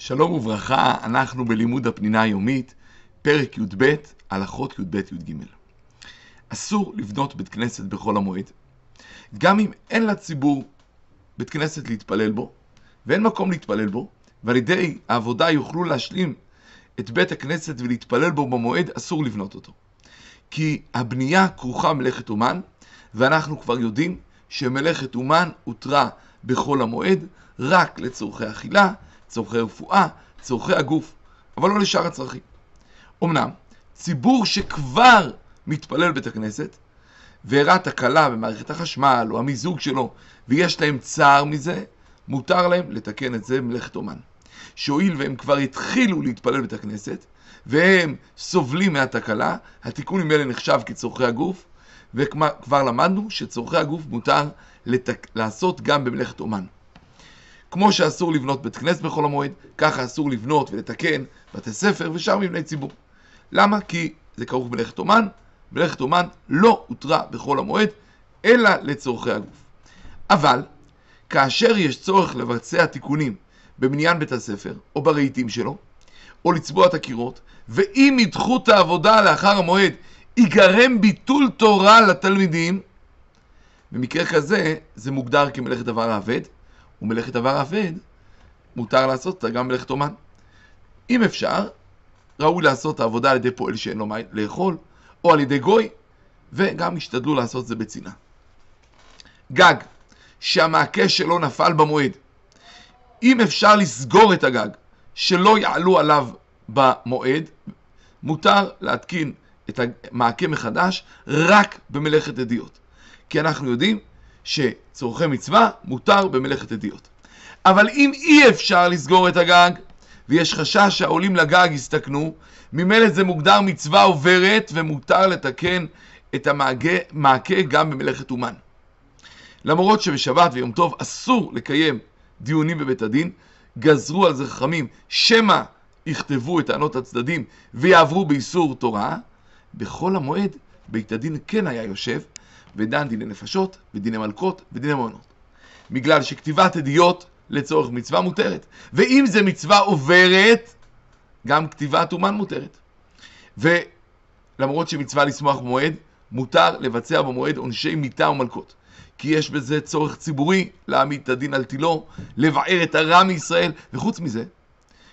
שלום וברכה, אנחנו בלימוד הפנינה היומית, פרק י"ב, הלכות י"ב-י"ג. אסור לבנות בית כנסת בחול המועד, גם אם אין לציבור בית כנסת להתפלל בו, ואין מקום להתפלל בו, ועל ידי העבודה יוכלו להשלים את בית הכנסת ולהתפלל בו במועד, אסור לבנות אותו. כי הבנייה כרוכה מלאכת אומן, ואנחנו כבר יודעים שמלאכת אומן הותרה בחול המועד רק לצורכי אכילה, צורכי רפואה, צורכי הגוף, אבל לא לשאר הצרכים. אמנם, ציבור שכבר מתפלל בית הכנסת, ואירעה תקלה במערכת החשמל או המיזוג שלו, ויש להם צער מזה, מותר להם לתקן את זה במלאכת אומן. שהואיל והם כבר התחילו להתפלל בית הכנסת, והם סובלים מהתקלה, התיקון אלה נחשב כצורכי הגוף, וכבר למדנו שצורכי הגוף מותר לתק... לעשות גם במלאכת אומן. כמו שאסור לבנות בית כנסת בחול המועד, ככה אסור לבנות ולתקן בתי ספר ושאר מבני ציבור. למה? כי זה כרוך במלאכת אומן, מלאכת אומן לא הותרה בחול המועד, אלא לצורכי הגוף. אבל, כאשר יש צורך לבצע תיקונים במניין בית הספר, או ברהיטים שלו, או לצבוע את הקירות, ואם ידחו את העבודה לאחר המועד, ייגרם ביטול תורה לתלמידים, במקרה כזה זה מוגדר כמלאכת דבר האבד, ומלאכת דבר אבד, מותר לעשות אותה גם מלאכת אומן. אם אפשר, ראוי לעשות את העבודה על ידי פועל שאין לו מה לאכול, או על ידי גוי, וגם השתדלו לעשות את זה בצנעה. גג, שהמעקה שלו נפל במועד. אם אפשר לסגור את הגג, שלא יעלו עליו במועד, מותר להתקין את המעקה מחדש רק במלאכת אדיות. כי אנחנו יודעים שצורכי מצווה מותר במלאכת אדיות. אבל אם אי אפשר לסגור את הגג, ויש חשש שהעולים לגג יסתכנו, ממילא זה מוגדר מצווה עוברת ומותר לתקן את המעקה גם במלאכת אומן. למרות שבשבת ויום טוב אסור לקיים דיונים בבית הדין, גזרו על זה חכמים שמא יכתבו את טענות הצדדים ויעברו באיסור תורה, בחול המועד בית הדין כן היה יושב ודן דיני נפשות ודיני מלכות ודיני מעונות. בגלל שכתיבת עדיות לצורך מצווה מותרת. ואם זה מצווה עוברת, גם כתיבת אומן מותרת. ולמרות שמצווה לשמוח במועד, מותר לבצע במועד עונשי מיתה ומלכות. כי יש בזה צורך ציבורי להעמיד את הדין על תילו, לבער את הרע מישראל, וחוץ מזה,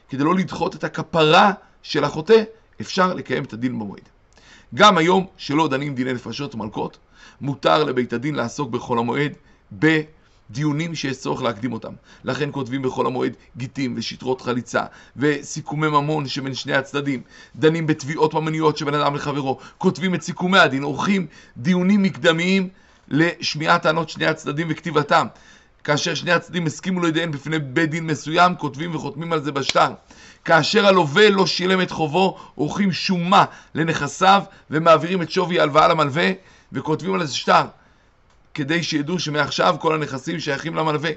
כדי לא לדחות את הכפרה של החוטא, אפשר לקיים את הדין במועד. גם היום שלא דנים דיני נפשות ומלכות, מותר לבית הדין לעסוק בחול המועד בדיונים שיש צורך להקדים אותם. לכן כותבים בחול המועד גיטים ושטרות חליצה וסיכומי ממון שבין שני הצדדים, דנים בתביעות ממוניות שבין אדם לחברו, כותבים את סיכומי הדין, עורכים דיונים מקדמיים לשמיעת טענות שני הצדדים וכתיבתם. כאשר שני הצדדים הסכימו לידיהם בפני בית דין מסוים, כותבים וחותמים על זה בשטר. כאשר הלווה לא שילם את חובו, עורכים שומה לנכסיו ומעבירים את שווי ההלוואה למלווה וכותבים על זה שטר, כדי שידעו שמעכשיו כל הנכסים שייכים למלווה.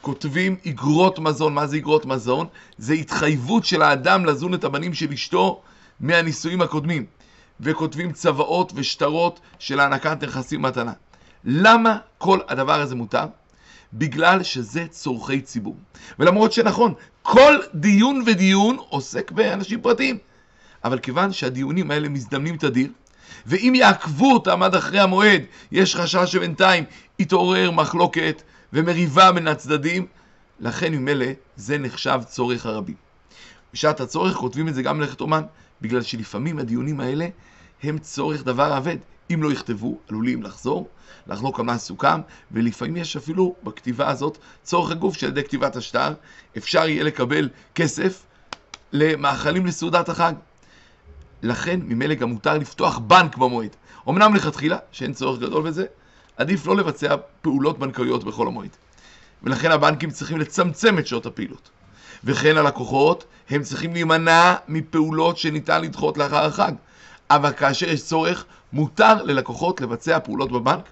כותבים אגרות מזון, מה זה אגרות מזון? זה התחייבות של האדם לזון את הבנים של אשתו מהנישואים הקודמים. וכותבים צוואות ושטרות של הענקת נכסים מתנה. למה כל הדבר הזה מותר? בגלל שזה צורכי ציבור. ולמרות שנכון, כל דיון ודיון עוסק באנשים פרטיים. אבל כיוון שהדיונים האלה מזדמנים תדיר, ואם יעכבו אותם עד אחרי המועד, יש חשש שבינתיים יתעורר מחלוקת ומריבה בין הצדדים, לכן ממילא זה נחשב צורך הרבים. בשעת הצורך כותבים את זה גם מלאכת אומן, בגלל שלפעמים הדיונים האלה הם צורך דבר אבד. אם לא יכתבו, עלולים לחזור, לחלוק על מה סוכם, ולפעמים יש אפילו בכתיבה הזאת צורך הגוף שעל ידי כתיבת השטר אפשר יהיה לקבל כסף למאכלים לסעודת החג. לכן ממילא גם מותר לפתוח בנק במועד. אמנם לכתחילה, שאין צורך גדול בזה, עדיף לא לבצע פעולות בנקאיות בכל המועד. ולכן הבנקים צריכים לצמצם את שעות הפעילות. וכן הלקוחות, הם צריכים להימנע מפעולות שניתן לדחות לאחר החג. אבל כאשר יש צורך, מותר ללקוחות לבצע פעולות בבנק,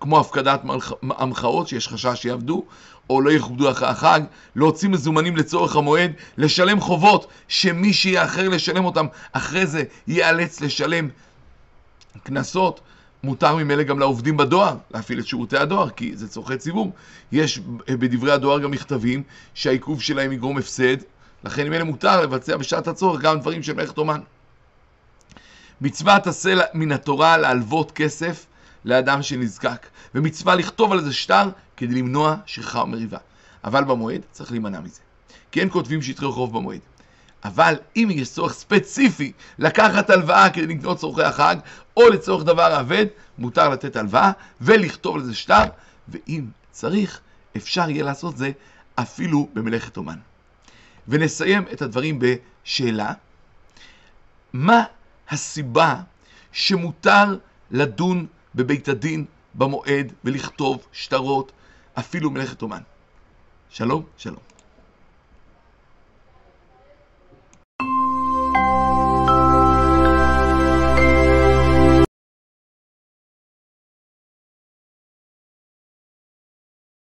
כמו הפקדת המחאות שיש חשש שיעבדו, או לא יכובדו אחרי החג, להוציא מזומנים לצורך המועד, לשלם חובות שמי שיאחר לשלם אותם אחרי זה ייאלץ לשלם קנסות, מותר ממילא גם לעובדים בדואר להפעיל את שירותי הדואר, כי זה צורכי ציבור. יש בדברי הדואר גם מכתבים שהעיכוב שלהם יגרום הפסד, לכן ממילא מותר לבצע בשעת הצורך גם דברים של מלאכת אומן. מצוות עשה מן התורה להלוות כסף לאדם שנזקק, ומצווה לכתוב על זה שטר כדי למנוע שכחה ומריבה. אבל במועד צריך להימנע מזה. כי אין כותבים שטרי חוב במועד. אבל אם יש צורך ספציפי לקחת הלוואה כדי לקנות צורכי החג, או לצורך דבר אבד, מותר לתת הלוואה ולכתוב לזה שטר, ואם צריך, אפשר יהיה לעשות זה אפילו במלאכת אומן. ונסיים את הדברים בשאלה, מה הסיבה שמותר לדון בבית הדין במועד ולכתוב שטרות, אפילו מלאכת אומן? שלום, שלום.